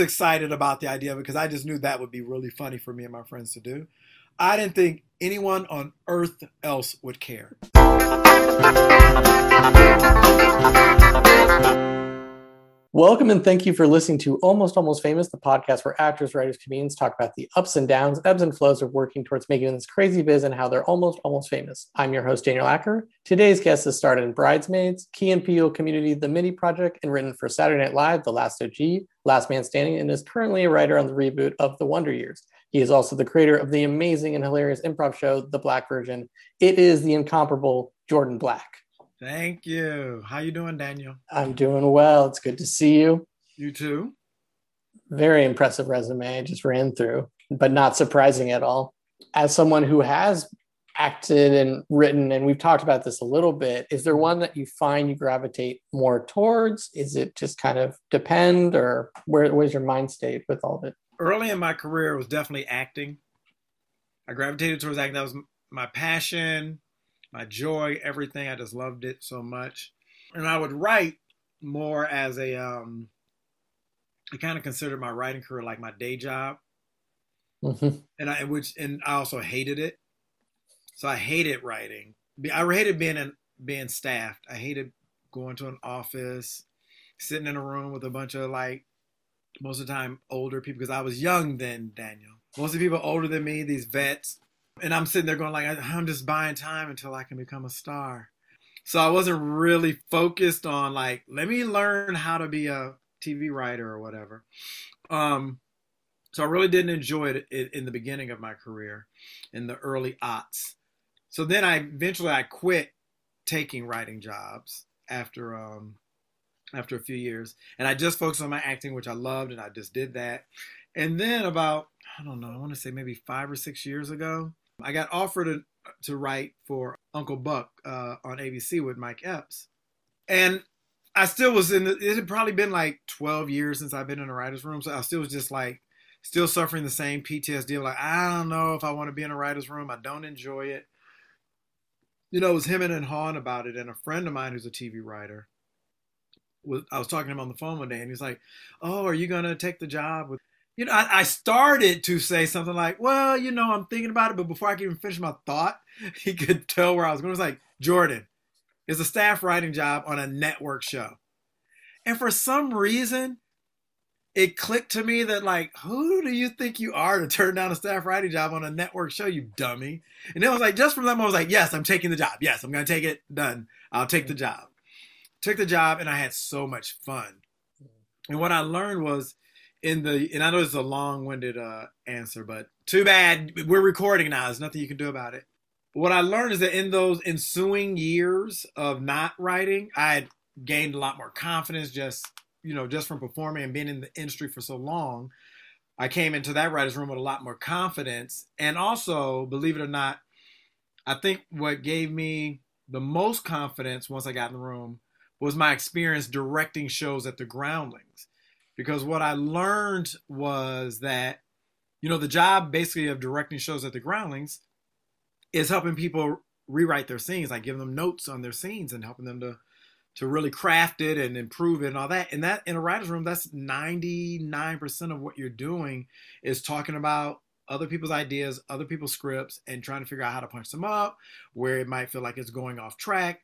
excited about the idea because I just knew that would be really funny for me and my friends to do. I didn't think anyone on earth else would care. Welcome and thank you for listening to Almost Almost Famous, the podcast where actors, writers, comedians talk about the ups and downs, ebbs and flows of working towards making this crazy biz and how they're almost almost famous. I'm your host, Daniel Acker. Today's guest has starred in Bridesmaids, Key and Peele Community, The Mindy Project, and written for Saturday Night Live, The Last OG, Last Man Standing, and is currently a writer on the reboot of The Wonder Years. He is also the creator of the amazing and hilarious improv show, The Black Version. It is the incomparable Jordan Black. Thank you. How you doing, Daniel? I'm doing well. It's good to see you. You too. Very impressive resume I just ran through, but not surprising at all. As someone who has acted and written, and we've talked about this a little bit, is there one that you find you gravitate more towards? Is it just kind of depend, or where was your mind state with all of it? Early in my career, it was definitely acting. I gravitated towards acting. That was my passion my joy, everything. I just loved it so much. And I would write more as a, um, I kind of considered my writing career like my day job. Mm-hmm. And I, which, and I also hated it. So I hated writing. I hated being in, being staffed. I hated going to an office, sitting in a room with a bunch of like, most of the time older people because I was young then, Daniel. Most of the people older than me, these vets, and I'm sitting there going like, I'm just buying time until I can become a star. So I wasn't really focused on like, let me learn how to be a TV writer or whatever. Um, so I really didn't enjoy it in the beginning of my career, in the early aughts. So then I eventually I quit taking writing jobs after um, after a few years, and I just focused on my acting, which I loved, and I just did that. And then about I don't know, I want to say maybe five or six years ago, I got offered a, to write for Uncle Buck uh, on ABC with Mike Epps, and I still was in. The, it had probably been like 12 years since I've been in a writer's room, so I still was just like still suffering the same PTSD. Like I don't know if I want to be in a writer's room. I don't enjoy it. You know, it was him and Han about it, and a friend of mine who's a TV writer. Was, I was talking to him on the phone one day, and he's like, "Oh, are you gonna take the job with you know, I, I, started to say something like, well, you know, I'm thinking about it, but before I could even finish my thought, he could tell where I was going. It was like, Jordan, it's a staff writing job on a network show. And for some reason, it clicked to me that, like, who do you think you are to turn down a staff writing job on a network show, you dummy? And it was like, just from that moment, I was like, yes, I'm taking the job. Yes, I'm going to take it. Done. I'll take the job. Took the job, and I had so much fun. And what I learned was, in the and I know it's a long-winded uh, answer, but too bad we're recording now. There's nothing you can do about it. What I learned is that in those ensuing years of not writing, I had gained a lot more confidence just you know just from performing and being in the industry for so long. I came into that writer's room with a lot more confidence, and also, believe it or not, I think what gave me the most confidence once I got in the room was my experience directing shows at the Groundlings because what I learned was that, you know, the job basically of directing shows at the Groundlings is helping people rewrite their scenes, like giving them notes on their scenes and helping them to to really craft it and improve it and all that. And that in a writer's room, that's 99% of what you're doing is talking about other people's ideas, other people's scripts, and trying to figure out how to punch them up, where it might feel like it's going off track.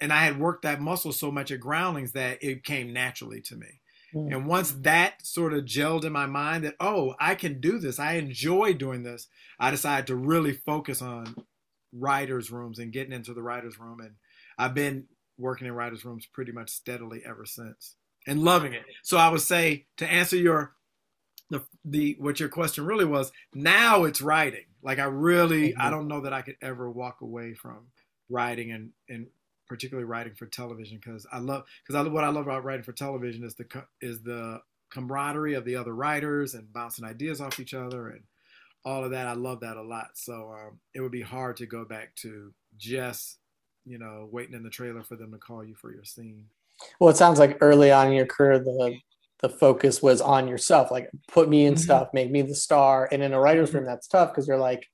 And I had worked that muscle so much at Groundlings that it came naturally to me. Mm. And once that sort of gelled in my mind that, oh, I can do this, I enjoy doing this, I decided to really focus on writers' rooms and getting into the writers' room. And I've been working in writers' rooms pretty much steadily ever since and loving it. So I would say to answer your the the what your question really was, now it's writing. Like I really mm-hmm. I don't know that I could ever walk away from writing and and particularly writing for television because I love because I what I love about writing for television is the is the camaraderie of the other writers and bouncing ideas off each other and all of that. I love that a lot. So um, it would be hard to go back to just you know waiting in the trailer for them to call you for your scene. Well, it sounds like early on in your career the the focus was on yourself, like put me in mm-hmm. stuff, make me the star. And in a writer's mm-hmm. room, that's tough because you're like,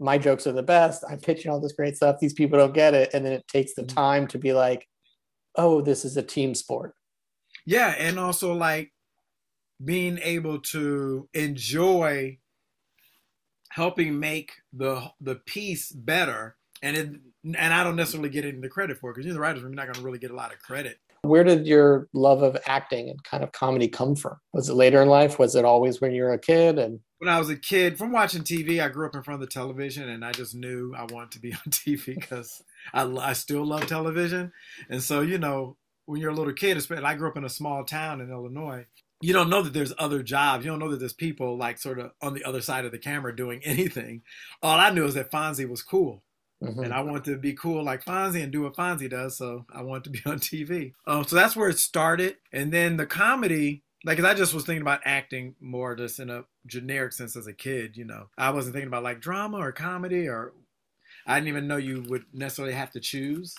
my jokes are the best. I'm pitching all this great stuff. These people don't get it. And then it takes the mm-hmm. time to be like, oh, this is a team sport. Yeah. And also, like, being able to enjoy helping make the the piece better and it and I don't necessarily get any of the credit for it because you're the writers room, you're not going to really get a lot of credit. Where did your love of acting and kind of comedy come from? Was it later in life? Was it always when you were a kid? And when I was a kid, from watching TV, I grew up in front of the television, and I just knew I wanted to be on TV because I, I still love television. And so, you know, when you're a little kid, especially I grew up in a small town in Illinois, you don't know that there's other jobs. You don't know that there's people like sort of on the other side of the camera doing anything. All I knew is that Fonzie was cool. Mm-hmm. And I wanted to be cool like Fonzie and do what Fonzie does. So I wanted to be on TV. Um, so that's where it started. And then the comedy, like, I just was thinking about acting more just in a generic sense as a kid, you know. I wasn't thinking about like drama or comedy or I didn't even know you would necessarily have to choose.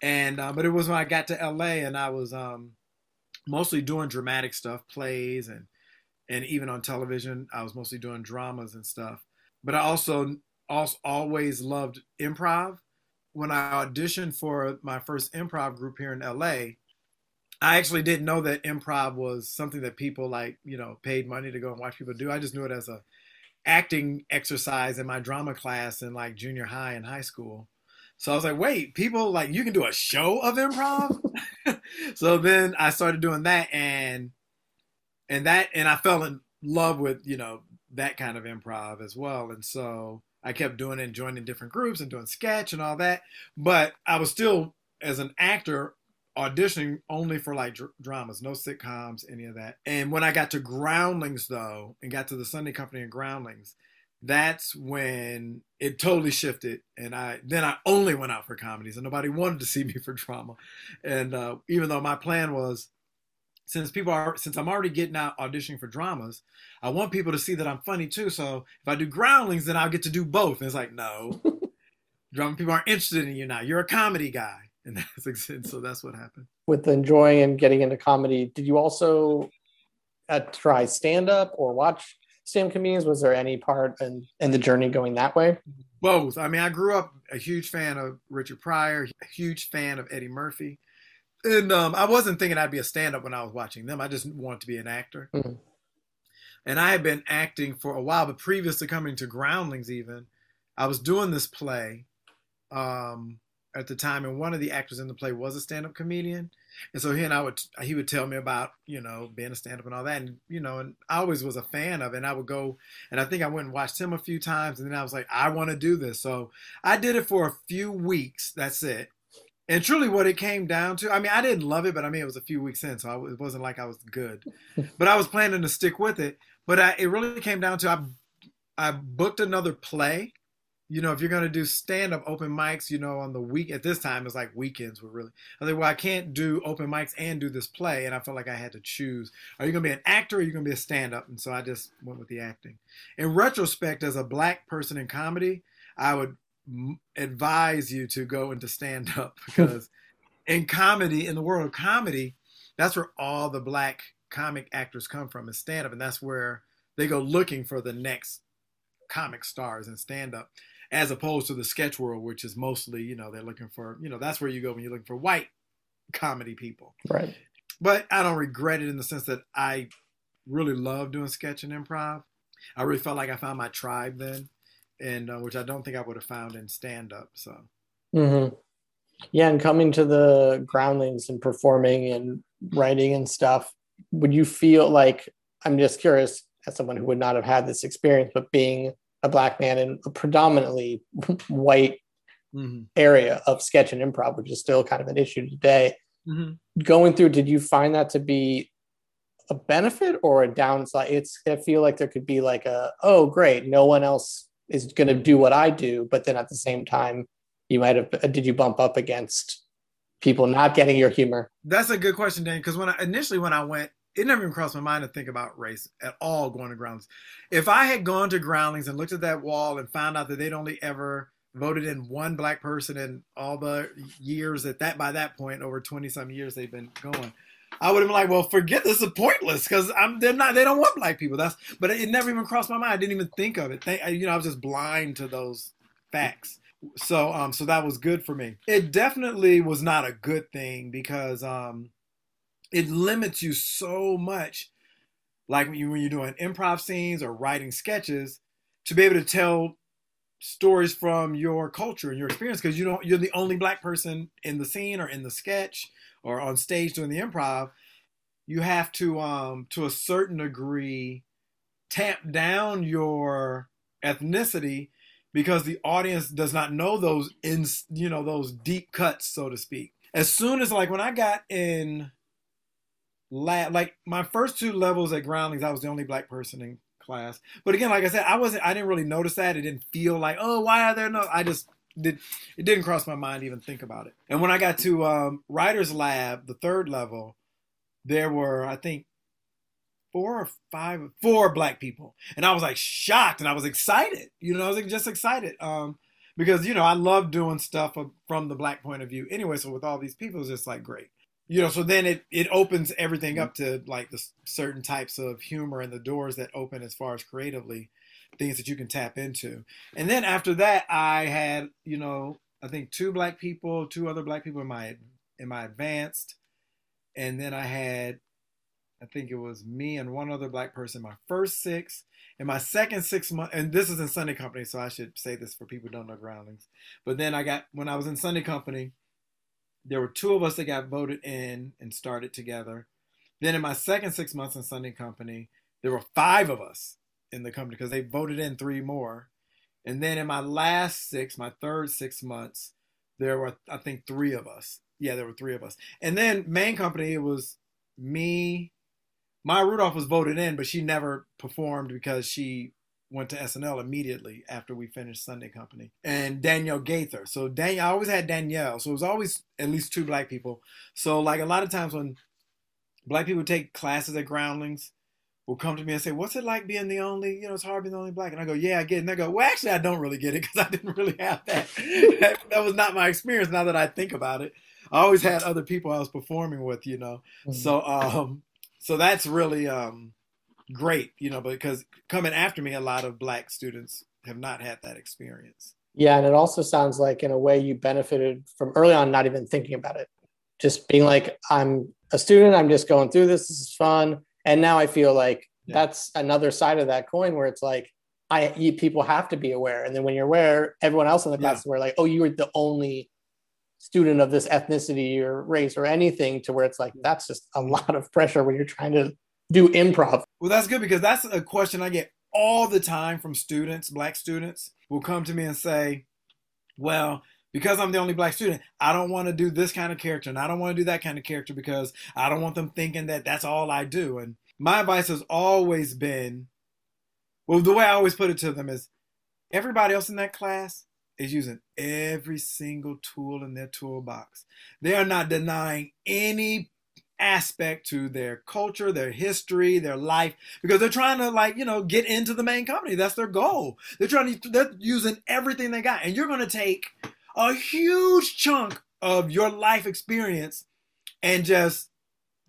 And, uh, but it was when I got to LA and I was um, mostly doing dramatic stuff, plays and, and even on television, I was mostly doing dramas and stuff. But I also also always loved improv. When I auditioned for my first improv group here in LA, I actually didn't know that improv was something that people like, you know, paid money to go and watch people do. I just knew it as a acting exercise in my drama class in like junior high and high school. So I was like, wait, people like you can do a show of improv? so then I started doing that and and that and I fell in love with, you know, that kind of improv as well. And so I kept doing it and joining different groups and doing sketch and all that. But I was still, as an actor, auditioning only for like dr- dramas, no sitcoms, any of that. And when I got to Groundlings, though, and got to the Sunday Company and Groundlings, that's when it totally shifted. And I then I only went out for comedies, and nobody wanted to see me for drama. And uh, even though my plan was since people are since I'm already getting out auditioning for dramas, I want people to see that I'm funny too. So if I do groundlings, then I'll get to do both. And it's like, no, drama people aren't interested in you now. You're a comedy guy, and that's so that's what happened. With enjoying and getting into comedy, did you also uh, try stand up or watch stand comedians? Was there any part in in the journey going that way? Both. I mean, I grew up a huge fan of Richard Pryor, a huge fan of Eddie Murphy and um, I wasn't thinking I'd be a stand up when I was watching them. I just wanted to be an actor. Mm-hmm. And I had been acting for a while, but previous to coming to Groundlings, even, I was doing this play um, at the time, and one of the actors in the play was a stand up comedian. And so he and I would, he would tell me about, you know, being a stand up and all that. And, you know, and I always was a fan of it. And I would go, and I think I went and watched him a few times. And then I was like, I want to do this. So I did it for a few weeks. That's it. And truly, what it came down to, I mean, I didn't love it, but I mean, it was a few weeks in, so I, it wasn't like I was good. but I was planning to stick with it. But I, it really came down to I, I booked another play. You know, if you're going to do stand up open mics, you know, on the week at this time, it's like weekends were really. I was like, well, I can't do open mics and do this play. And I felt like I had to choose. Are you going to be an actor or are you going to be a stand up? And so I just went with the acting. In retrospect, as a black person in comedy, I would advise you to go into stand up because in comedy, in the world of comedy, that's where all the black comic actors come from is stand up, and that's where they go looking for the next comic stars in stand up, as opposed to the sketch world, which is mostly, you know, they're looking for, you know, that's where you go when you're looking for white comedy people. Right. But I don't regret it in the sense that I really love doing sketch and improv. I really felt like I found my tribe then and uh, which I don't think I would have found in stand up. So, mm-hmm. yeah, and coming to the groundlings and performing and writing and stuff, would you feel like I'm just curious as someone who would not have had this experience, but being a black man in a predominantly white mm-hmm. area of sketch and improv, which is still kind of an issue today. Mm-hmm. Going through, did you find that to be a benefit or a downside? It's I feel like there could be like a oh great, no one else is going to do what I do, but then at the same time, you might have did you bump up against people not getting your humor? That's a good question, Dan. Because when I initially when I went, it never even crossed my mind to think about race at all going to Groundlings. If I had gone to Groundlings and looked at that wall and found out that they'd only ever voted in one black person in all the years that that by that point over 20 some years they've been going I would have been like, well, forget this is pointless because I'm they're not they don't want black people. That's but it never even crossed my mind. I didn't even think of it. They, you know, I was just blind to those facts. So um so that was good for me. It definitely was not a good thing because um it limits you so much like when, you, when you're doing improv scenes or writing sketches, to be able to tell stories from your culture and your experience because you don't you're the only black person in the scene or in the sketch or on stage doing the improv. You have to um to a certain degree tamp down your ethnicity because the audience does not know those in you know those deep cuts so to speak. As soon as like when i got in lab like my first two levels at groundlings i was the only black person in class but again like i said i wasn't i didn't really notice that it didn't feel like oh why are there no i just did it didn't cross my mind even think about it and when i got to um, writers lab the third level there were i think four or five, four black people, and I was like shocked, and I was excited. You know, I was just excited um, because you know I love doing stuff from the black point of view. Anyway, so with all these people, it's just like great. You know, so then it it opens everything mm-hmm. up to like the certain types of humor and the doors that open as far as creatively things that you can tap into. And then after that, I had you know I think two black people, two other black people in my in my advanced, and then I had I think it was me and one other black person, my first six. In my second six months, and this is in Sunday Company, so I should say this for people who don't know Groundlings. But then I got, when I was in Sunday Company, there were two of us that got voted in and started together. Then in my second six months in Sunday Company, there were five of us in the company because they voted in three more. And then in my last six, my third six months, there were, I think, three of us. Yeah, there were three of us. And then main company, it was me, Maya Rudolph was voted in, but she never performed because she went to SNL immediately after we finished Sunday Company. And Danielle Gaither. So Danielle, I always had Danielle. So it was always at least two black people. So like a lot of times when black people take classes at Groundlings, will come to me and say, "What's it like being the only? You know, it's hard being the only black." And I go, "Yeah, I get it." And they go, "Well, actually, I don't really get it because I didn't really have that. that. that. was not my experience. Now that I think about it, I always had other people I was performing with, you know. Mm-hmm. So, um, so that's really um, great, you know, because coming after me, a lot of black students have not had that experience. Yeah, and it also sounds like in a way you benefited from early on not even thinking about it. Just being like, I'm a student, I'm just going through this, this is fun. And now I feel like yeah. that's another side of that coin where it's like, I you, people have to be aware. And then when you're aware, everyone else in the class yeah. is aware, like, oh, you were the only student of this ethnicity or race or anything to where it's like that's just a lot of pressure when you're trying to do improv. Well, that's good because that's a question I get all the time from students, black students will come to me and say, "Well, because I'm the only black student, I don't want to do this kind of character and I don't want to do that kind of character because I don't want them thinking that that's all I do." And my advice has always been well, the way I always put it to them is everybody else in that class is using every single tool in their toolbox. They are not denying any aspect to their culture, their history, their life, because they're trying to like, you know, get into the main company. That's their goal. They're trying to, they're using everything they got. And you're going to take a huge chunk of your life experience and just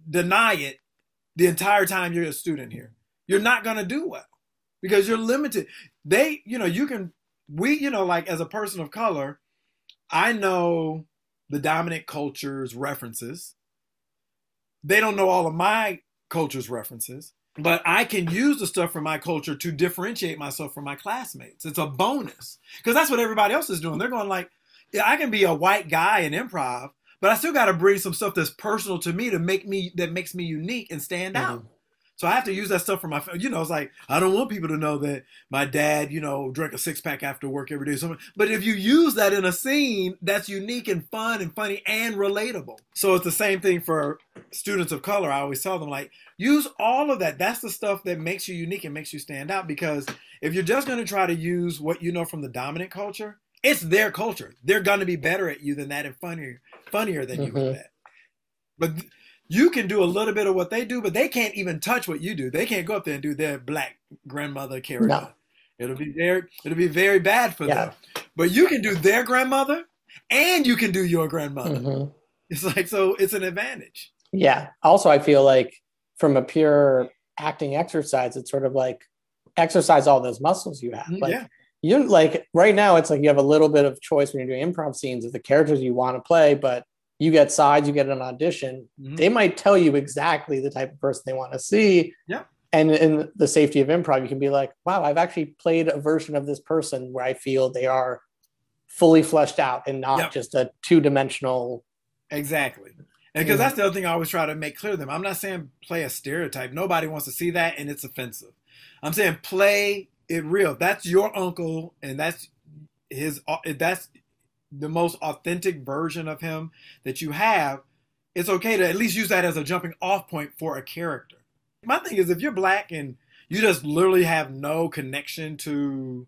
deny it the entire time you're a student here. You're not going to do well because you're limited. They, you know, you can we, you know, like as a person of color, I know the dominant culture's references. They don't know all of my culture's references, but I can use the stuff from my culture to differentiate myself from my classmates. It's a bonus because that's what everybody else is doing. They're going like, yeah, I can be a white guy in improv, but I still got to bring some stuff that's personal to me to make me that makes me unique and stand mm-hmm. out. So I have to use that stuff for my, you know, it's like, I don't want people to know that my dad, you know, drank a six pack after work every day. So, but if you use that in a scene, that's unique and fun and funny and relatable. So it's the same thing for students of color. I always tell them, like, use all of that. That's the stuff that makes you unique and makes you stand out. Because if you're just going to try to use what you know from the dominant culture, it's their culture. They're going to be better at you than that and funnier, funnier than mm-hmm. you at that. But you can do a little bit of what they do, but they can't even touch what you do. They can't go up there and do their black grandmother character. No. It'll be very it'll be very bad for yeah. them. But you can do their grandmother and you can do your grandmother. Mm-hmm. It's like so it's an advantage. Yeah. Also I feel like from a pure acting exercise, it's sort of like exercise all those muscles you have. Mm, like yeah. you like right now it's like you have a little bit of choice when you're doing improv scenes of the characters you want to play, but you get sides, you get an audition, mm-hmm. they might tell you exactly the type of person they want to see. Yeah. And in the safety of improv, you can be like, wow, I've actually played a version of this person where I feel they are fully fleshed out and not yep. just a two dimensional. Exactly. And because that's the other thing I always try to make clear to them. I'm not saying play a stereotype. Nobody wants to see that and it's offensive. I'm saying play it real. That's your uncle and that's his that's the most authentic version of him that you have. It's okay to at least use that as a jumping off point for a character. My thing is if you're black and you just literally have no connection to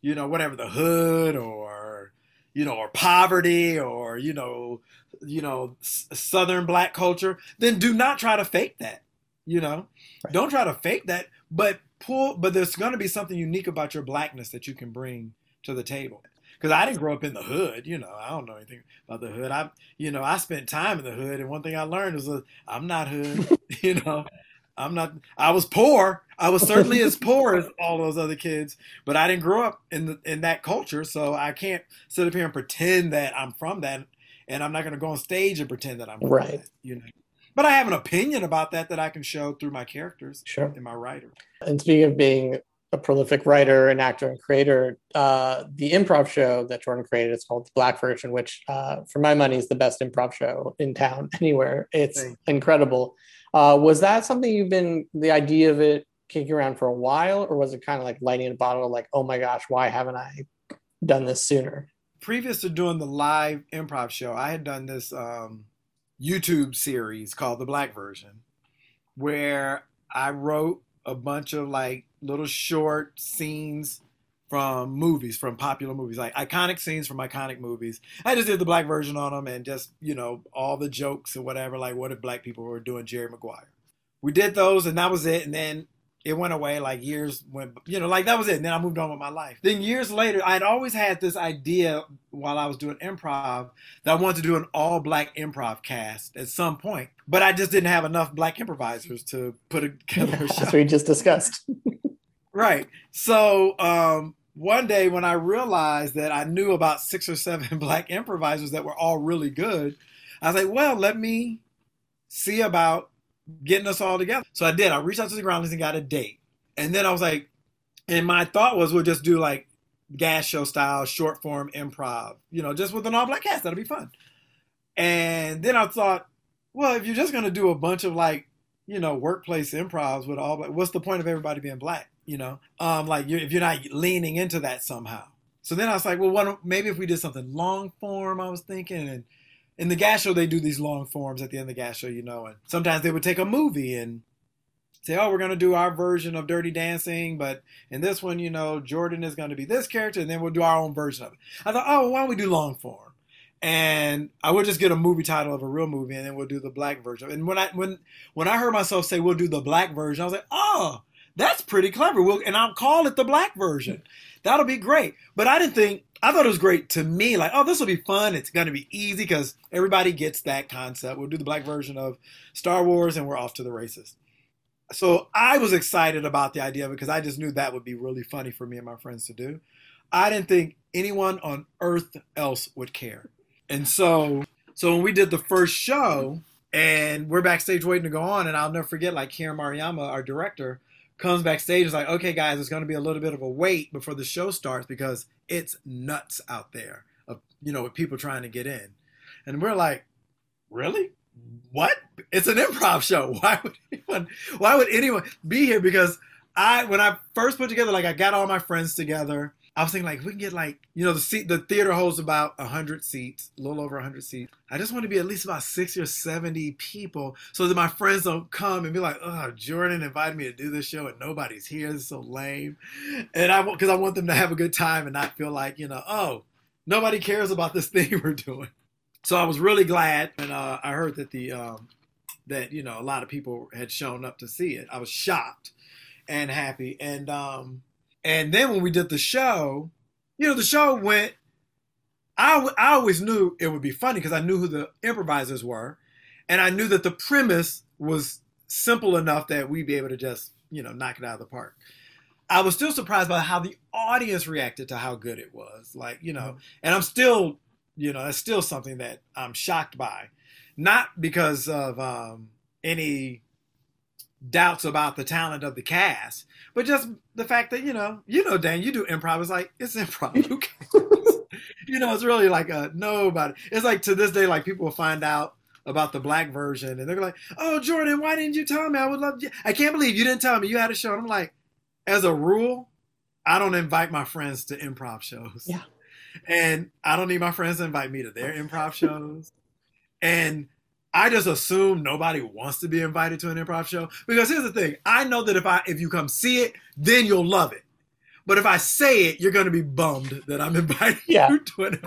you know whatever the hood or you know or poverty or you know you know southern black culture then do not try to fake that you know right. don't try to fake that but pull but there's going to be something unique about your blackness that you can bring to the table because i didn't grow up in the hood you know i don't know anything about the hood i you know i spent time in the hood and one thing i learned is uh, i'm not hood you know i'm not i was poor i was certainly as poor as all those other kids but i didn't grow up in the, in that culture so i can't sit up here and pretend that i'm from that and I'm not going to go on stage and pretend that I'm right. That, you know, but I have an opinion about that that I can show through my characters sure. and my writer. And speaking of being a prolific writer and actor and creator, uh, the improv show that Jordan created is called the Black Version, which, uh, for my money, is the best improv show in town anywhere. It's Thanks. incredible. Uh, was that something you've been the idea of it kicking around for a while, or was it kind of like lighting a bottle, like, oh my gosh, why haven't I done this sooner? previous to doing the live improv show, I had done this um, YouTube series called The Black Version, where I wrote a bunch of like little short scenes from movies, from popular movies, like iconic scenes from iconic movies. I just did the black version on them and just, you know, all the jokes and whatever, like what if black people were doing Jerry Maguire. We did those and that was it. And then it went away like years went you know like that was it and then i moved on with my life then years later i'd always had this idea while i was doing improv that i wanted to do an all black improv cast at some point but i just didn't have enough black improvisers to put together a show as we just discussed right so um, one day when i realized that i knew about six or seven black improvisers that were all really good i was like well let me see about getting us all together. So I did. I reached out to the Groundlings and got a date. And then I was like, and my thought was we'll just do like gas show style, short form improv, you know, just with an all black cast. That'll be fun. And then I thought, well, if you're just going to do a bunch of like, you know, workplace improvs with all black, what's the point of everybody being black? You know, um, like you're, if you're not leaning into that somehow. So then I was like, well, what, maybe if we did something long form, I was thinking, and in the gas show they do these long forms at the end of the gas show, you know, and sometimes they would take a movie and say, "Oh, we're going to do our version of Dirty Dancing, but in this one, you know, Jordan is going to be this character, and then we'll do our own version of it." I thought, "Oh, why don't we do long form?" And I would just get a movie title of a real movie, and then we'll do the black version. And when I when when I heard myself say we'll do the black version, I was like, "Oh, that's pretty clever." We'll, and I'll call it the black version. That'll be great. But I didn't think I thought it was great to me. Like, oh, this will be fun. It's going to be easy because everybody gets that concept. We'll do the black version of Star Wars and we're off to the races. So I was excited about the idea because I just knew that would be really funny for me and my friends to do. I didn't think anyone on earth else would care. And so, so when we did the first show and we're backstage waiting to go on, and I'll never forget, like Karen Maruyama, our director, comes backstage is like, okay, guys, it's going to be a little bit of a wait before the show starts because it's nuts out there of you know with people trying to get in, and we're like, really? What? It's an improv show. Why would anyone? Why would anyone be here? Because I, when I first put together, like I got all my friends together I was thinking like we can get like you know the seat the theater holds about hundred seats, a little over hundred seats. I just want to be at least about sixty or seventy people, so that my friends don't come and be like, "Oh, Jordan invited me to do this show and nobody's here. So lame." And I because I want them to have a good time and not feel like you know, oh, nobody cares about this thing we're doing. So I was really glad, and uh, I heard that the um, that you know a lot of people had shown up to see it. I was shocked and happy, and um, and then when we did the show, you know, the show went. I, I always knew it would be funny because I knew who the improvisers were, and I knew that the premise was simple enough that we'd be able to just you know knock it out of the park. I was still surprised by how the audience reacted to how good it was. Like you know, mm-hmm. and I'm still you know that's still something that I'm shocked by, not because of um, any doubts about the talent of the cast, but just the fact that you know, you know, Dan, you do improv. It's like it's improv. Who cares? you know, it's really like a nobody. It's like to this day, like people will find out about the black version, and they're like, "Oh, Jordan, why didn't you tell me? I would love. You. I can't believe you didn't tell me you had a show." And I'm like, as a rule, I don't invite my friends to improv shows. Yeah. And I don't need my friends to invite me to their improv shows. And I just assume nobody wants to be invited to an improv show because here's the thing: I know that if I if you come see it, then you'll love it. But if I say it, you're going to be bummed that I'm inviting yeah. you to an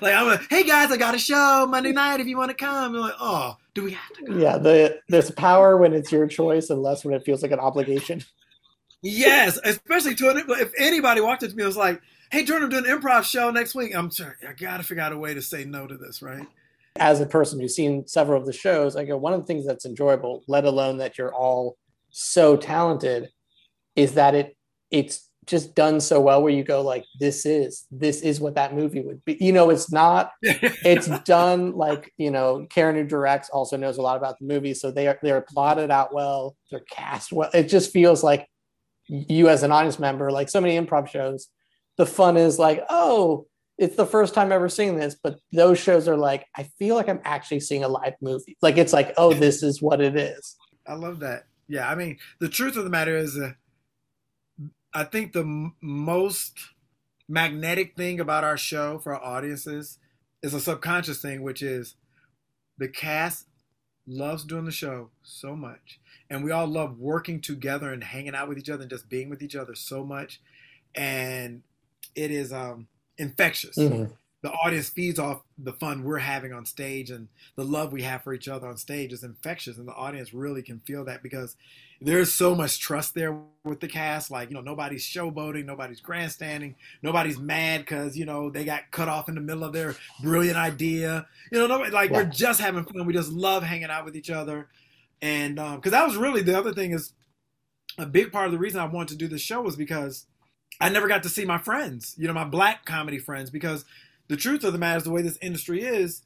like I'm like, hey guys, I got a show Monday night if you want to come. You're like, oh, do we have to? Come? Yeah, the there's power when it's your choice, and less when it feels like an obligation. Yes, especially to an, if anybody walked up to me and was like, "Hey, Jordan, I'm doing an improv show next week." I'm sorry, I got to figure out a way to say no to this, right? As a person who's seen several of the shows, I go, one of the things that's enjoyable, let alone that you're all so talented, is that it it's just done so well where you go like this is this is what that movie would be. You know it's not it's done like you know karen who directs also knows a lot about the movie so they are they're plotted out well they're cast well. It just feels like you as an audience member like so many improv shows the fun is like oh it's the first time ever seeing this, but those shows are like, I feel like I'm actually seeing a live movie. Like it's like, oh, this is what it is. I love that. Yeah, I mean, the truth of the matter is, uh, I think the m- most magnetic thing about our show for our audiences is a subconscious thing, which is the cast loves doing the show so much, and we all love working together and hanging out with each other and just being with each other so much, and it is um infectious. Mm-hmm. The audience feeds off the fun we're having on stage and the love we have for each other on stage is infectious, and the audience really can feel that because there's so much trust there with the cast. Like, you know, nobody's showboating, nobody's grandstanding, nobody's mad because, you know, they got cut off in the middle of their brilliant idea. You know, nobody, like, yeah. we're just having fun. We just love hanging out with each other. And because um, that was really the other thing is a big part of the reason I wanted to do the show was because I never got to see my friends, you know, my black comedy friends, because the truth of the matter is the way this industry is,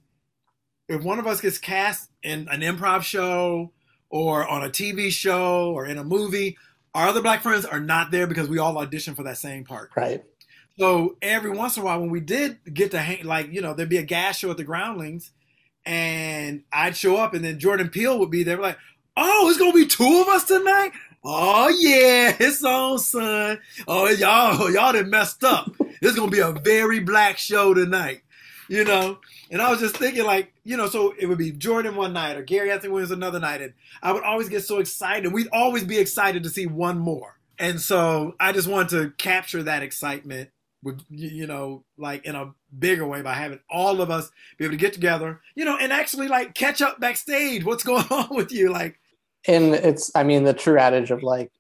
if one of us gets cast in an improv show or on a TV show or in a movie, our other black friends are not there because we all audition for that same part. Right. So every once in a while, when we did get to hang, like, you know, there'd be a gas show at the Groundlings, and I'd show up, and then Jordan Peele would be there, like, oh, it's gonna be two of us tonight. Oh yeah, it's on, son. Oh y'all, y'all done messed up. It's gonna be a very black show tonight, you know. And I was just thinking, like, you know, so it would be Jordan one night or Gary Anthony Williams another night, and I would always get so excited. We'd always be excited to see one more, and so I just wanted to capture that excitement with you know like in a bigger way by having all of us be able to get together you know and actually like catch up backstage what's going on with you like and it's i mean the true adage of like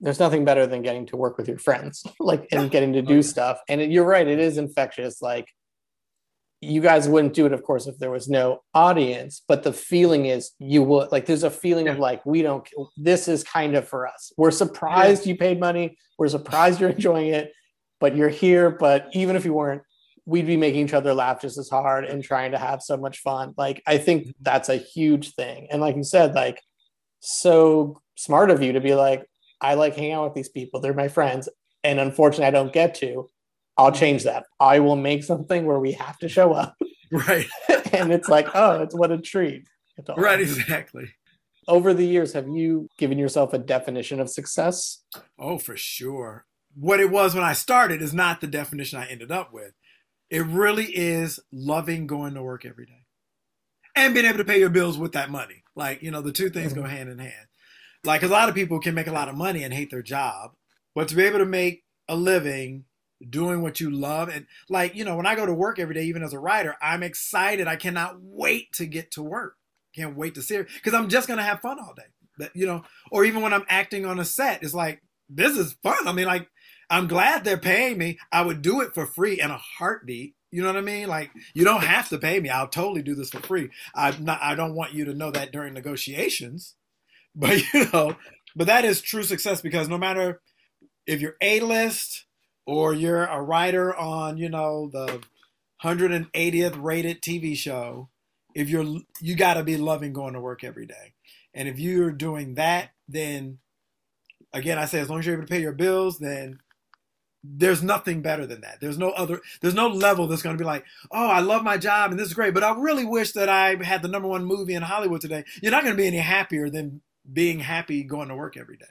there's nothing better than getting to work with your friends like and getting to do stuff. And it, you're right it is infectious like you guys wouldn't do it of course if there was no audience but the feeling is you would like there's a feeling yeah. of like we don't this is kind of for us. We're surprised yeah. you paid money. We're surprised you're enjoying it but you're here. But even if you weren't we'd be making each other laugh just as hard and trying to have so much fun. Like i think mm-hmm. that's a huge thing. And like you said like so smart of you to be like, I like hanging out with these people. They're my friends. And unfortunately, I don't get to. I'll change that. I will make something where we have to show up. Right. and it's like, oh, it's what a treat. Right, exactly. Over the years, have you given yourself a definition of success? Oh, for sure. What it was when I started is not the definition I ended up with. It really is loving going to work every day and being able to pay your bills with that money. Like, you know, the two things mm-hmm. go hand in hand. Like, a lot of people can make a lot of money and hate their job, but to be able to make a living doing what you love and like you know when i go to work every day even as a writer i'm excited. I cannot wait to get to work. Can't wait to see it because i'm just going to have fun all day. But you know or even when i'm acting on a set it's like this is fun. I mean like i'm glad they're paying me. I would do it for free in a heartbeat you know what I mean? Like you don't have to pay me. I'll totally do this for free. I'm. I don't want you to know that during negotiations, but you know, but that is true success because no matter if you're a list or you're a writer on you know the 180th rated TV show, if you're you got to be loving going to work every day. And if you're doing that, then again, I say as long as you're able to pay your bills, then there's nothing better than that. There's no other, there's no level that's going to be like, oh, I love my job and this is great, but I really wish that I had the number one movie in Hollywood today. You're not going to be any happier than being happy going to work every day.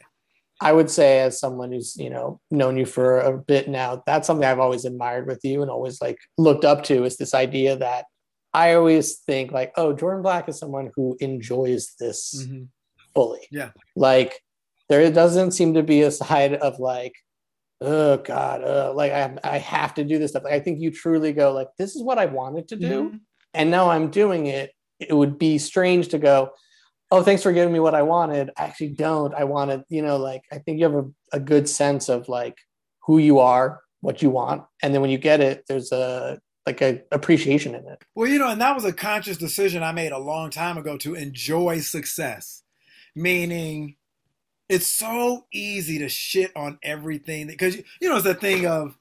I would say, as someone who's you know known you for a bit now, that's something I've always admired with you and always like looked up to is this idea that I always think like, oh, Jordan Black is someone who enjoys this mm-hmm. fully. Yeah, like there doesn't seem to be a side of like, oh God, uh, like I I have to do this stuff. Like, I think you truly go like, this is what I wanted to do, mm-hmm. and now I'm doing it. It would be strange to go oh, thanks for giving me what I wanted. I actually don't. I wanted, you know, like I think you have a, a good sense of like who you are, what you want. And then when you get it, there's a like a appreciation in it. Well, you know, and that was a conscious decision I made a long time ago to enjoy success. Meaning it's so easy to shit on everything because you know it's the thing of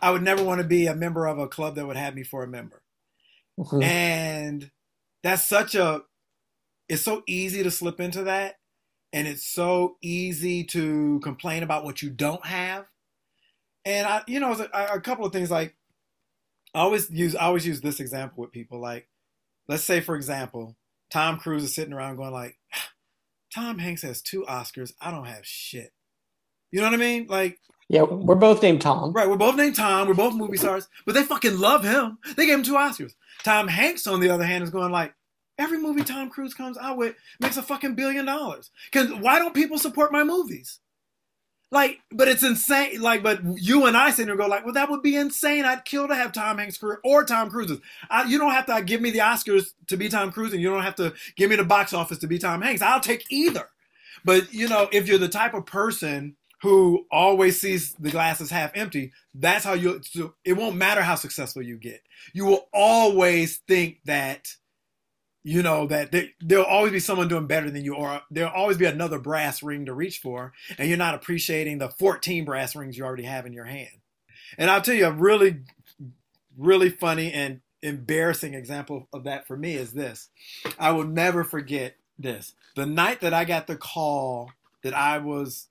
I would never want to be a member of a club that would have me for a member. Mm-hmm. And that's such a it's so easy to slip into that and it's so easy to complain about what you don't have and i you know a, a, couple of things like i always use i always use this example with people like let's say for example tom cruise is sitting around going like tom hanks has two oscars. I don't have shit. You know what i mean? Like yeah we're both named tom. right we're both named tom. We're both movie stars but they fucking love him. They gave him two oscars. Tom hanks on the other hand is going like Every movie Tom Cruise comes out with makes a fucking billion dollars. Cause why don't people support my movies? Like, but it's insane. Like, but you and I sit there go like, well, that would be insane. I'd kill to have Tom Hanks' career or Tom Cruise's. I, you don't have to uh, give me the Oscars to be Tom Cruise, and you don't have to give me the box office to be Tom Hanks. I'll take either. But you know, if you're the type of person who always sees the glasses half empty, that's how you. So it won't matter how successful you get. You will always think that you know that there, there'll always be someone doing better than you or there'll always be another brass ring to reach for and you're not appreciating the 14 brass rings you already have in your hand. And i'll tell you a really really funny and embarrassing example of that for me is this. I will never forget this. The night that i got the call that i was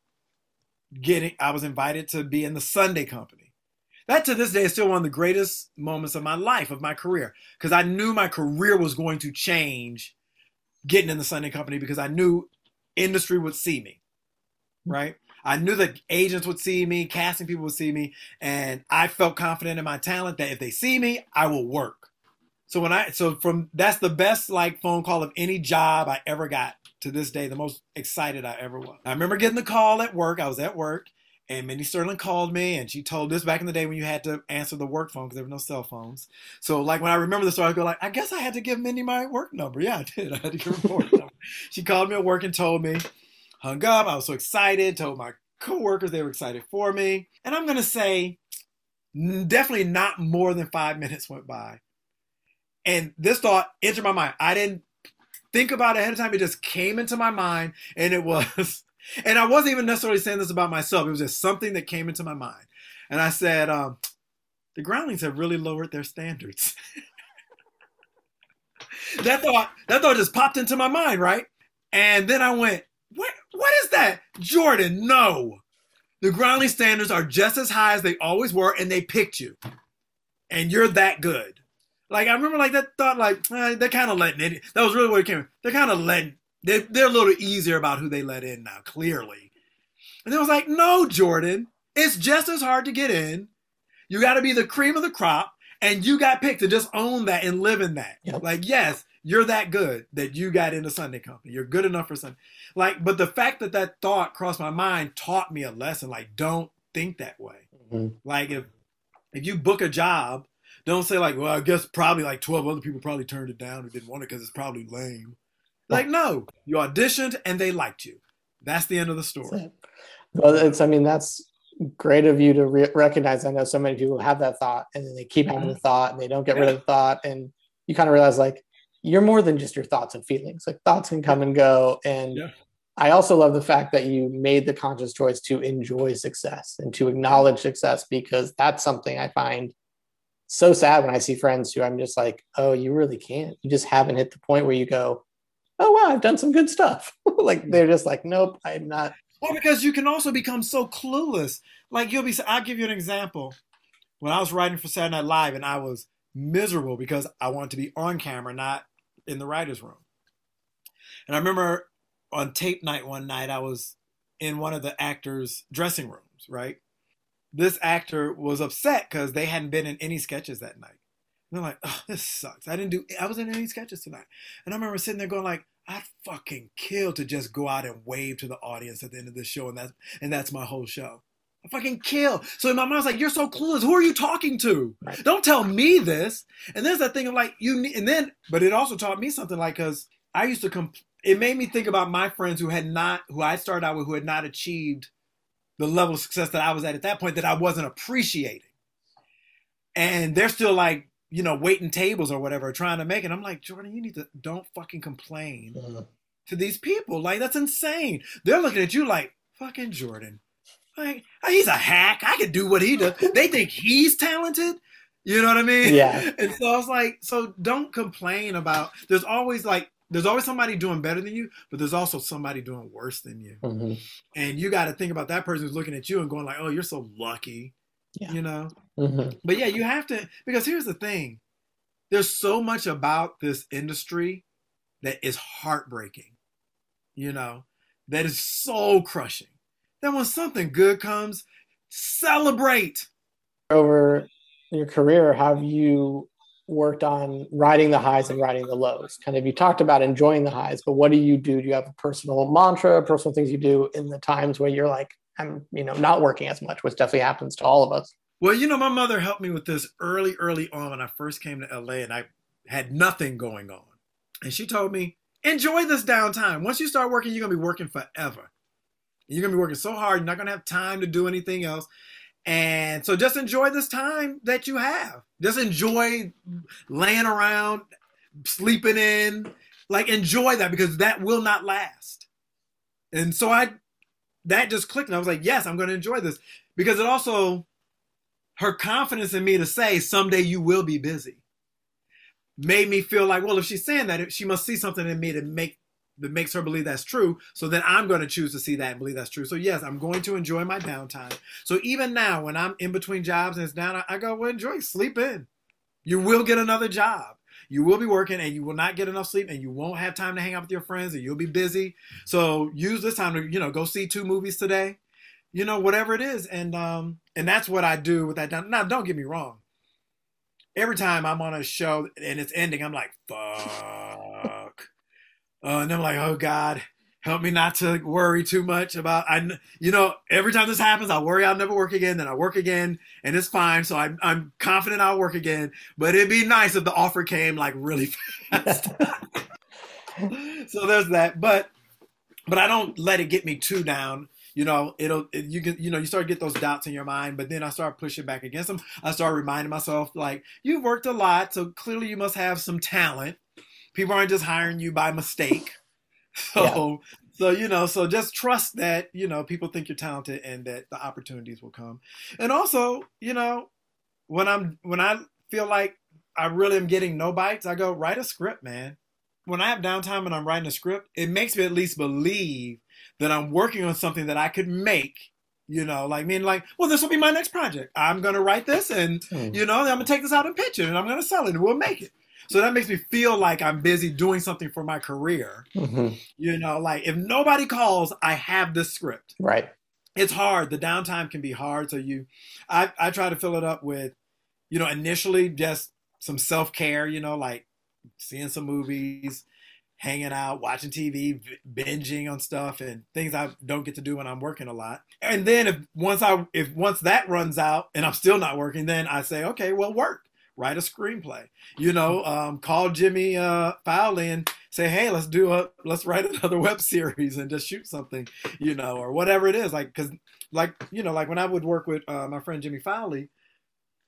getting i was invited to be in the sunday company that to this day is still one of the greatest moments of my life, of my career, because I knew my career was going to change getting in the Sunday company because I knew industry would see me, mm-hmm. right? I knew that agents would see me, casting people would see me, and I felt confident in my talent that if they see me, I will work. So when I so from that's the best like phone call of any job I ever got to this day, the most excited I ever was. I remember getting the call at work. I was at work and Mindy Sterling called me and she told this back in the day when you had to answer the work phone because there were no cell phones. So like when I remember the story, I go like, I guess I had to give Mindy my work number. Yeah, I did. I had to give her work number. She called me at work and told me, hung up. I was so excited, told my coworkers they were excited for me. And I'm gonna say definitely not more than five minutes went by. And this thought entered my mind. I didn't think about it ahead of time. It just came into my mind and it was and I wasn't even necessarily saying this about myself. It was just something that came into my mind. And I said, um, the groundlings have really lowered their standards. that thought that thought just popped into my mind, right? And then I went, what what is that? Jordan, no. The groundling standards are just as high as they always were, and they picked you. And you're that good. Like I remember like that thought like eh, they're kind of letting it. That was really what it came. They're kind of letting they, they're a little easier about who they let in now, clearly. And it was like, no, Jordan, it's just as hard to get in. You got to be the cream of the crop, and you got picked to just own that and live in that. Yep. Like, yes, you're that good that you got into Sunday Company. You're good enough for Sunday. Like, but the fact that that thought crossed my mind taught me a lesson. Like, don't think that way. Mm-hmm. Like, if if you book a job, don't say like, well, I guess probably like 12 other people probably turned it down or didn't want it because it's probably lame. Like, no, you auditioned and they liked you. That's the end of the story. Well, it's, I mean, that's great of you to re- recognize. I know so many people have that thought and then they keep having the thought and they don't get yeah. rid of the thought. And you kind of realize like, you're more than just your thoughts and feelings. Like thoughts can come and go. And yeah. I also love the fact that you made the conscious choice to enjoy success and to acknowledge success because that's something I find so sad when I see friends who I'm just like, oh, you really can't. You just haven't hit the point where you go, oh wow, I've done some good stuff. like they're just like, nope, I'm not. Well, because you can also become so clueless. Like you'll be. I'll give you an example. When I was writing for Saturday Night Live, and I was miserable because I wanted to be on camera, not in the writers' room. And I remember on tape night one night, I was in one of the actors' dressing rooms, right? This actor was upset because they hadn't been in any sketches that night. And they're like, oh, this sucks. I didn't do, I wasn't in any sketches tonight. And I remember sitting there going like, I'd fucking kill to just go out and wave to the audience at the end of the show, and that's and that's my whole show. I fucking kill. So in my mind's like, you're so clueless. Who are you talking to? Right. Don't tell me this. And there's that thing of like, you need, and then, but it also taught me something like, cause I used to, comp- it made me think about my friends who had not, who I started out with, who had not achieved the level of success that I was at at that point that I wasn't appreciating. And they're still like, you know, waiting tables or whatever, trying to make it. I'm like, Jordan, you need to don't fucking complain uh-huh. to these people. Like, that's insane. They're looking at you like, fucking Jordan. Like, he's a hack. I could do what he does. They think he's talented. You know what I mean? Yeah. And so I was like, so don't complain about. There's always like, there's always somebody doing better than you, but there's also somebody doing worse than you. Mm-hmm. And you got to think about that person who's looking at you and going like, oh, you're so lucky. Yeah. You know. Mm-hmm. But yeah, you have to because here's the thing. There's so much about this industry that is heartbreaking. You know, that is so crushing That when something good comes, celebrate. Over your career, have you worked on riding the highs and riding the lows? Kind of you talked about enjoying the highs, but what do you do? Do you have a personal mantra, personal things you do in the times where you're like, I'm, you know, not working as much, which definitely happens to all of us. Well, you know, my mother helped me with this early, early on when I first came to LA and I had nothing going on. And she told me, enjoy this downtime. Once you start working, you're going to be working forever. You're gonna be working so hard, you're not gonna have time to do anything else. And so just enjoy this time that you have. Just enjoy laying around, sleeping in. Like enjoy that because that will not last. And so I that just clicked and I was like, yes, I'm gonna enjoy this. Because it also her confidence in me to say someday you will be busy made me feel like, well, if she's saying that, she must see something in me to make that makes her believe that's true. So then I'm going to choose to see that and believe that's true. So yes, I'm going to enjoy my downtime. So even now, when I'm in between jobs and it's down, I go, well, enjoy, sleep in. You will get another job. You will be working and you will not get enough sleep and you won't have time to hang out with your friends and you'll be busy. So use this time to, you know, go see two movies today, you know, whatever it is. And, um, and that's what I do with that. Now, don't get me wrong. Every time I'm on a show and it's ending, I'm like, fuck uh, and I'm like, oh God, help me not to worry too much about. I, you know, every time this happens, I worry I'll never work again. Then I work again, and it's fine. So I'm I'm confident I'll work again. But it'd be nice if the offer came like really fast. so there's that. But but I don't let it get me too down. You know, it'll it, you can you know you start to get those doubts in your mind, but then I start pushing back against them. I start reminding myself like you've worked a lot, so clearly you must have some talent people aren't just hiring you by mistake. So, yeah. so you know, so just trust that you know people think you're talented and that the opportunities will come. And also, you know, when I'm when I feel like I really am getting no bites, I go write a script, man. When I have downtime and I'm writing a script, it makes me at least believe that I'm working on something that I could make you know, like mean like, well, this will be my next project. I'm gonna write this, and mm. you know, I'm gonna take this out and pitch it, and I'm gonna sell it, and we'll make it. So that makes me feel like I'm busy doing something for my career. Mm-hmm. You know, like if nobody calls, I have this script. Right. It's hard. The downtime can be hard. So you, I, I try to fill it up with, you know, initially just some self care. You know, like seeing some movies, hanging out, watching TV, binging on stuff and things I don't get to do when I'm working a lot. And then if once I if once that runs out and I'm still not working, then I say, okay, well, work write a screenplay. You know, um, call Jimmy uh, Fowley and say, hey, let's do a let's write another web series and just shoot something, you know, or whatever it is. Like, because like you know, like when I would work with uh, my friend Jimmy Fowlie,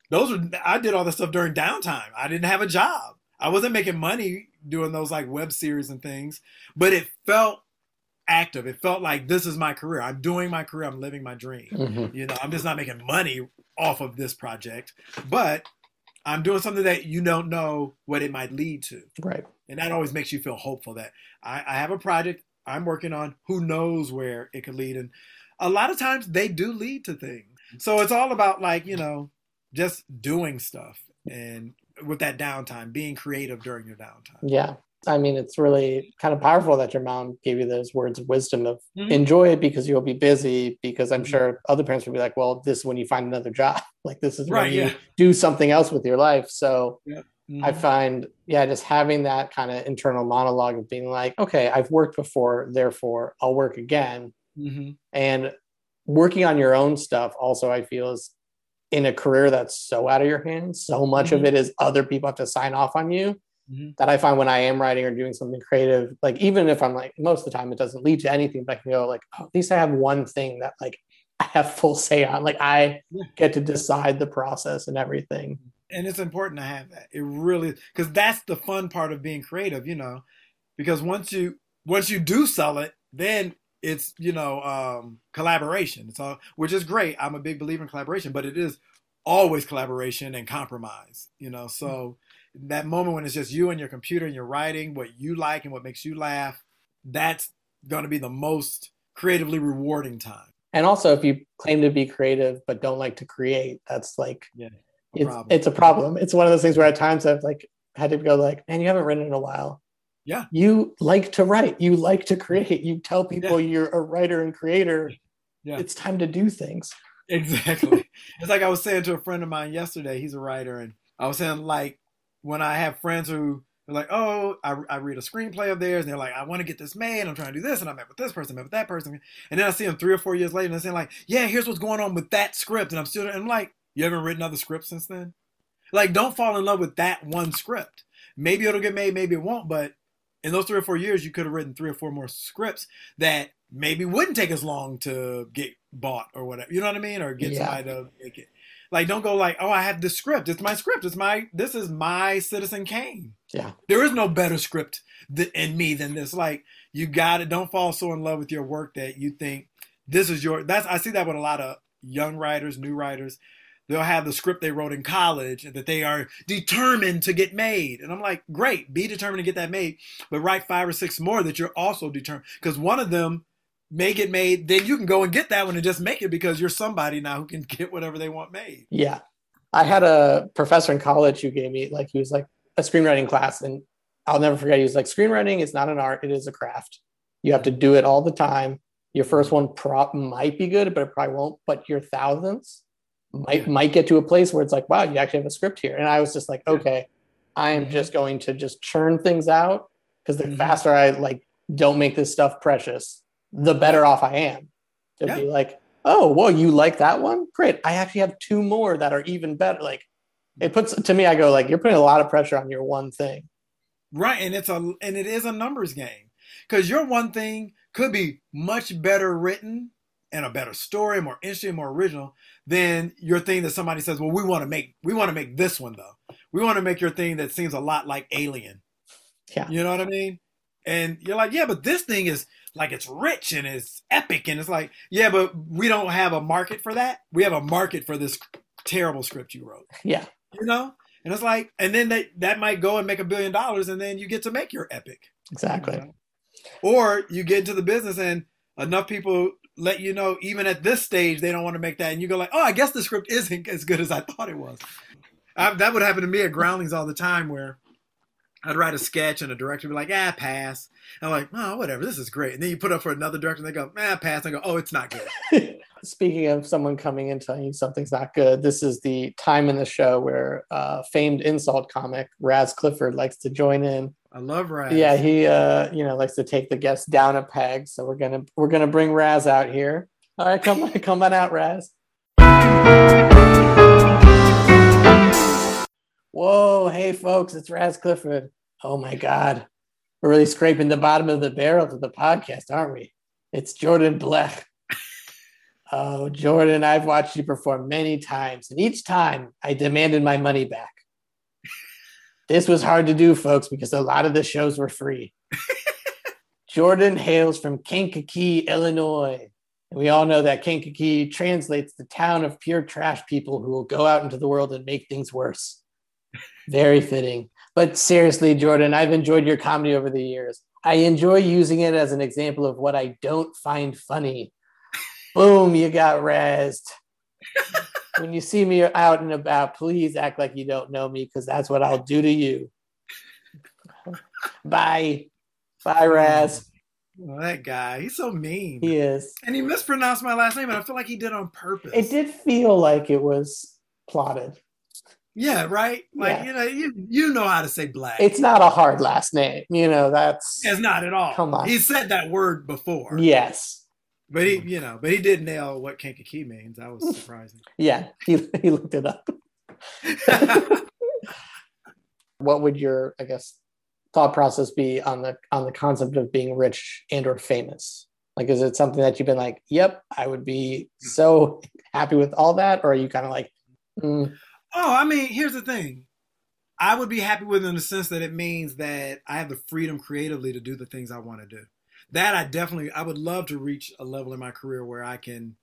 those were I did all this stuff during downtime. I didn't have a job. I wasn't making money doing those like web series and things, but it felt active. It felt like this is my career. I'm doing my career. I'm living my dream. Mm-hmm. You know, I'm just not making money off of this project, but I'm doing something that you don't know what it might lead to. Right. And that always makes you feel hopeful that I, I have a project I'm working on. Who knows where it could lead? And a lot of times they do lead to things. So it's all about like, you know, just doing stuff and with that downtime, being creative during your downtime. Yeah. I mean, it's really kind of powerful that your mom gave you those words of wisdom of mm-hmm. enjoy it because you'll be busy. Because I'm mm-hmm. sure other parents would be like, well, this is when you find another job. Like, this is right, when yeah. you do something else with your life. So yeah. mm-hmm. I find, yeah, just having that kind of internal monologue of being like, okay, I've worked before, therefore I'll work again. Mm-hmm. And working on your own stuff also, I feel, is in a career that's so out of your hands. So much of mm-hmm. it is other people have to sign off on you mm-hmm. that I find when I am writing or doing something creative, like even if I'm like most of the time it doesn't lead to anything, but I can go like, oh, at least I have one thing that like I have full say on. Like I get to decide the process and everything. And it's important to have that. It really because that's the fun part of being creative, you know. Because once you once you do sell it, then it's you know um, collaboration. It's all which is great. I'm a big believer in collaboration, but it is always collaboration and compromise. You know, so that moment when it's just you and your computer and you're writing what you like and what makes you laugh, that's going to be the most creatively rewarding time. And also, if you claim to be creative but don't like to create, that's like yeah, it's, it's a problem. It's one of those things where at times I've like had to go like, man, you haven't written in a while. Yeah. You like to write. You like to create. You tell people yeah. you're a writer and creator. Yeah. It's time to do things. Exactly. it's like I was saying to a friend of mine yesterday. He's a writer, and I was saying like when I have friends who are like, oh, I, I read a screenplay of theirs, and they're like, I want to get this made. I'm trying to do this, and I met with this person, I met with that person, and then I see them three or four years later, and they're saying like, yeah, here's what's going on with that script, and I'm still, and I'm like, you haven't written other scripts since then. Like, don't fall in love with that one script. Maybe it'll get made, maybe it won't, but in those three or four years, you could have written three or four more scripts that maybe wouldn't take as long to get bought or whatever. You know what I mean? Or get yeah. somebody to make it. Like, don't go like, oh, I have this script. It's my script. It's my, this is my Citizen Kane. Yeah. There is no better script th- in me than this. Like, you got it. Don't fall so in love with your work that you think this is your, that's, I see that with a lot of young writers, new writers. They'll have the script they wrote in college that they are determined to get made. And I'm like, great, be determined to get that made, but write five or six more that you're also determined. Because one of them make it made, then you can go and get that one and just make it because you're somebody now who can get whatever they want made. Yeah. I had a professor in college who gave me like he was like a screenwriting class and I'll never forget he was like screenwriting is not an art, it is a craft. You have to do it all the time. Your first one prop might be good, but it probably won't. But your thousandths might might get to a place where it's like, wow, you actually have a script here. And I was just like, okay, I am just going to just churn things out because the mm-hmm. faster I like don't make this stuff precious, the better off I am to yeah. be like, oh, well, you like that one? Great. I actually have two more that are even better. Like it puts to me, I go like, you're putting a lot of pressure on your one thing. Right. And it's a, and it is a numbers game because your one thing could be much better written and a better story, more interesting, more original than your thing that somebody says, well, we want to make, we want to make this one though. We want to make your thing that seems a lot like Alien. Yeah. You know what I mean? And you're like, yeah, but this thing is, like it's rich and it's epic and it's like yeah but we don't have a market for that. We have a market for this terrible script you wrote. Yeah. You know? And it's like and then that that might go and make a billion dollars and then you get to make your epic. Exactly. You know? or you get into the business and enough people let you know even at this stage they don't want to make that and you go like oh i guess the script isn't as good as i thought it was. I, that would happen to me at groundlings all the time where I'd write a sketch and a director would be like, ah, pass. And I'm like, oh, whatever, this is great. And then you put up for another director and they go, ah, pass. And I go, oh, it's not good. Speaking of someone coming and telling you something's not good, this is the time in the show where uh, famed insult comic Raz Clifford likes to join in. I love Raz. Yeah, he uh, you know likes to take the guests down a peg. So we're gonna we're gonna bring Raz out here. All right, come on, come on out, Raz. Whoa, hey folks, it's Raz Clifford. Oh my God. We're really scraping the bottom of the barrel to the podcast, aren't we? It's Jordan Blech. Oh, Jordan, I've watched you perform many times, and each time I demanded my money back. This was hard to do, folks, because a lot of the shows were free. Jordan hails from Kankakee, Illinois. And we all know that Kankakee translates the town of pure trash people who will go out into the world and make things worse. Very fitting. But seriously, Jordan, I've enjoyed your comedy over the years. I enjoy using it as an example of what I don't find funny. Boom, you got razzed. when you see me out and about, please act like you don't know me because that's what I'll do to you. Bye. Bye, Raz. Well, that guy, he's so mean. He is. And he mispronounced my last name, and I feel like he did on purpose. It did feel like it was plotted. Yeah, right. Like Yeah. you know, you you know how to say black. It's not a hard last name. You know, that's. It's not at all. Come on. He said that word before. Yes. But he, you know, but he did nail what Kankakee means. That was surprising. Yeah. He, he looked it up. What would your, I guess, thought process be on the on the concept of being rich and or famous? Like, is it something that you've been like, "Yep, I would be so happy with all that," or are you kind of like, mm, oh, I mean, here's the thing. I would be happy with it in the sense that it means that I have the freedom creatively to do the things I want to do. That I definitely, I would love to reach a level in my career where I can,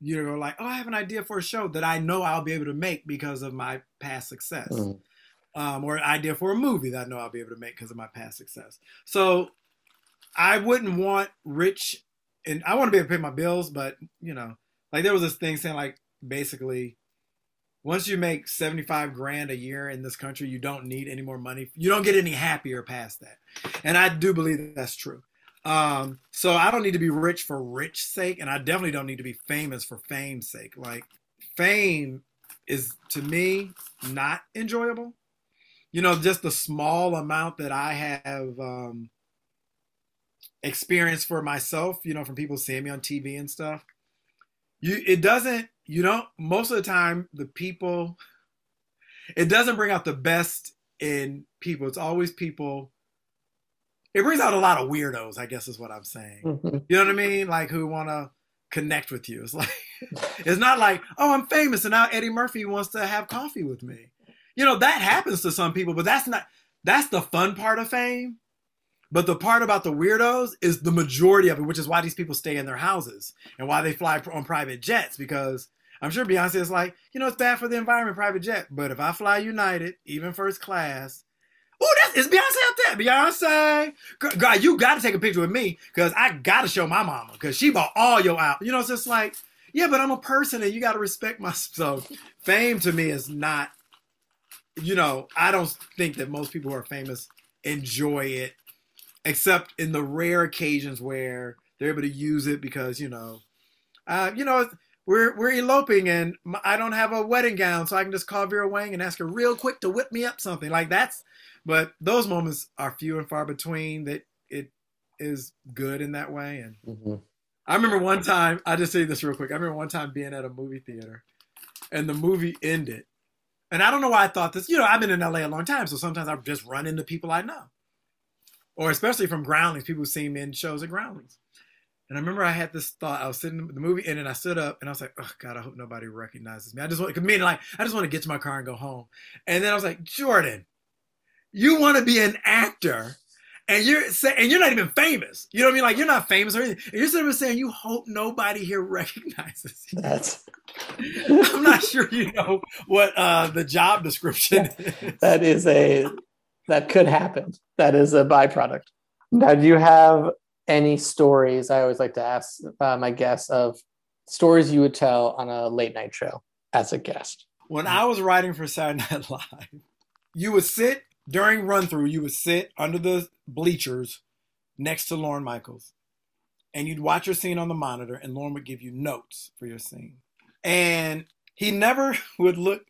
you know, like, oh, I have an idea for a show that I know I'll be able to make because of my past success. mm, um, or an idea for a movie that I know I'll be able to make because of my past success. So I wouldn't want rich, and I want to be able to pay my bills, but you know, like there was this thing saying like basically, once you make seventy five grand a year in this country, you don't need any more money. You don't get any happier past that, and I do believe that that's true. Um, so I don't need to be rich for rich sake, and I definitely don't need to be famous for fame's sake. Like fame is to me not enjoyable you know, just the small amount that I have um, experienced for myself, you know, from people seeing me on TV and stuff. You, it doesn't, you know, most of the time, the people, it doesn't bring out the best in people. It's always people. It brings out a lot of weirdos, I guess is what I'm saying. mhm. You know what I mean? Like who want to connect with you. It's like, it's not like, oh, I'm famous and now Eddie Murphy wants to have coffee with me. You know, that happens to some people, but that's not, that's the fun part of fame. But the part about the weirdos is the majority of it, which is why these people stay in their houses and why they fly on private jets. Because I'm sure Beyonce is like, you know, it's bad for the environment, private jet. But if I fly United, even first class, oh, that's is Beyonce up there? Beyonce, God, you got to take a picture with me because I got to show my mama because she bought all your out. You know, it's just like, yeah, but I'm a person and you got to respect my. So fame to me is not, you know, I don't think that most people who are famous enjoy it, except in the rare occasions where they're able to use it because you know, uh, you know. We're, we're eloping and I don't have a wedding gown, so I can just call Vera Wang and ask her real quick to whip me up something. Like that's but those moments are few and far between that it is good in that way and Mhm. i remember one time i just say this real quick i remember one time being at a movie theater and the movie ended and i don't know why i thought this you know i've been in la a long time so sometimes i just run into people i know or especially from groundlings people who see me in shows at groundlings and I remember I had this thought. I was sitting the movie ended, and I stood up and I was like, "Oh God, I hope nobody recognizes me." I just want, cause me like, I just want to get to my car and go home. And then I was like, Jordan, you want to be an actor and you're and you're not even famous. You know what I mean? Like you're not famous or anything. And you're sitting there saying you hope nobody here recognizes you. That's I'm not sure you know what uh, the job description is. that is a that could happen. That is a byproduct. Now, do you have any stories? I always like to ask uh, my guests of stories you would tell on a late night show as a guest. When I was writing for Saturday Night Live, you would sit during run through. You would sit under the bleachers next to Lorne Michaels, and you'd watch your scene on the monitor, and Lauren would give you notes for your scene. And he never would look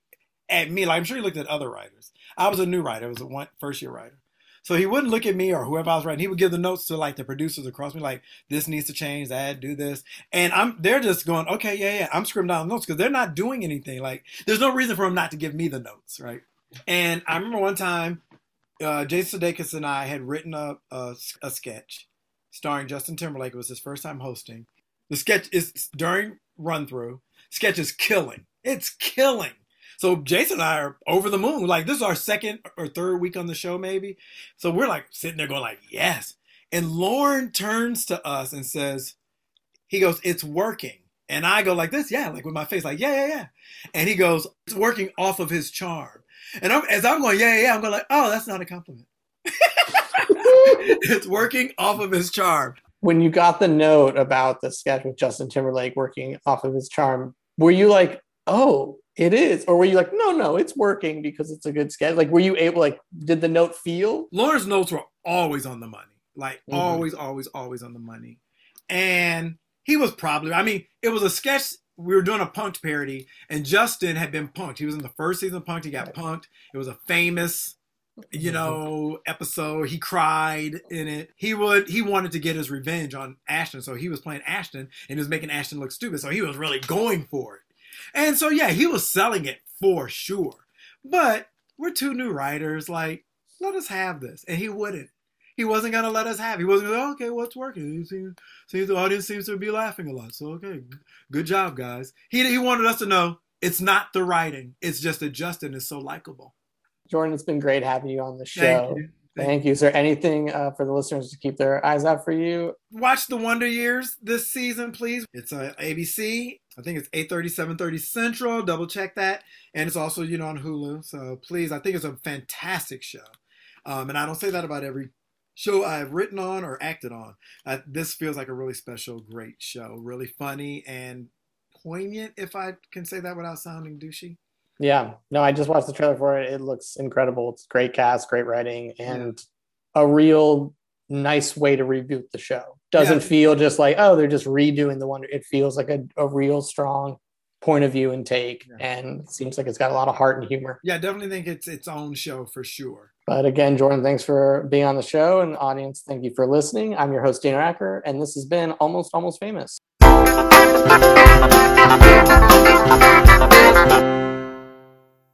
at me like I'm sure he looked at other writers. I was a new writer. I was a one first year writer. So he wouldn't look at me or whoever I was writing. He would give the notes to like the producers across me, like this needs to change, that, do this, and I'm they're just going, okay, yeah, yeah. I'm scribbling down notes because they're not doing anything. Like there's no reason for them not to give me the notes, right? And I remember one time, uh, Jason Sudeikis and I had written a, a a sketch starring Justin Timberlake. It was his first time hosting. The sketch is during run through. Sketch is killing. It's killing. So Jason and I are over the moon. Like this is our second or third week on the show, maybe. So we're like sitting there going like, yes. And Lorne turns to us and says, he goes, it's working. And I go like this, yeah, like with my face, like, yeah, yeah, yeah. And he goes, it's working off of his charm. And I'm, as I'm going, yeah, yeah, I'm going like, oh, that's not a compliment. it's working off of his charm. When you got the note about the sketch with Justin Timberlake working off of his charm, were you like, oh, it is? Or were you like, no, no, it's working because it's a good sketch? Like, were you able, like, did the note feel? Lorne's notes were always on the money. Like, mm-hmm. always, always, always on the money. And he was probably, I mean, it was a sketch. We were doing a punked parody, and Justin had been punked. He was in the first season of Punk'd. He got punked. It was a famous you mm-hmm. know episode he cried in it he would he wanted to get his revenge on ashton so he was playing ashton and he was making ashton look stupid so he was really going for it and so yeah he was selling it for sure but we're two new writers like let us have this and he wouldn't he wasn't gonna let us have. It. He wasn't gonna, okay, what's working? He seems, seems the audience seems to be laughing a lot. So okay, good job, guys. He he wanted us to know it's not the writing. It's just that Justin is so likable. Jordan, it's been great having you on the show. Thank you. Thank, Thank you. Is there anything uh, for the listeners to keep their eyes out for you? Watch The Wonder Years this season, please. It's uh, ABC. I think it's 8:30, 7:30 Central. Double check that. And it's also, you know, on Hulu. So please, I think it's a fantastic show. Um, and I don't say that about every show I've written on or acted on. Uh, this feels like a really special, great show. Really funny and poignant, if I can say that without sounding douchey. Yeah, no, I just watched the trailer for it. It looks incredible. It's great cast, great writing, and yeah. a real nice way to reboot the show. Doesn't yeah. feel just like, oh, they're just redoing the one. It feels like a, a real strong point of view and take, yeah. and seems like it's got a lot of heart and humor. Yeah, definitely think it's its own show for sure. But again, Jordan, thanks for being on the show, and audience, thank you for listening. I'm your host, Dana Acker, and this has been Almost Almost Famous.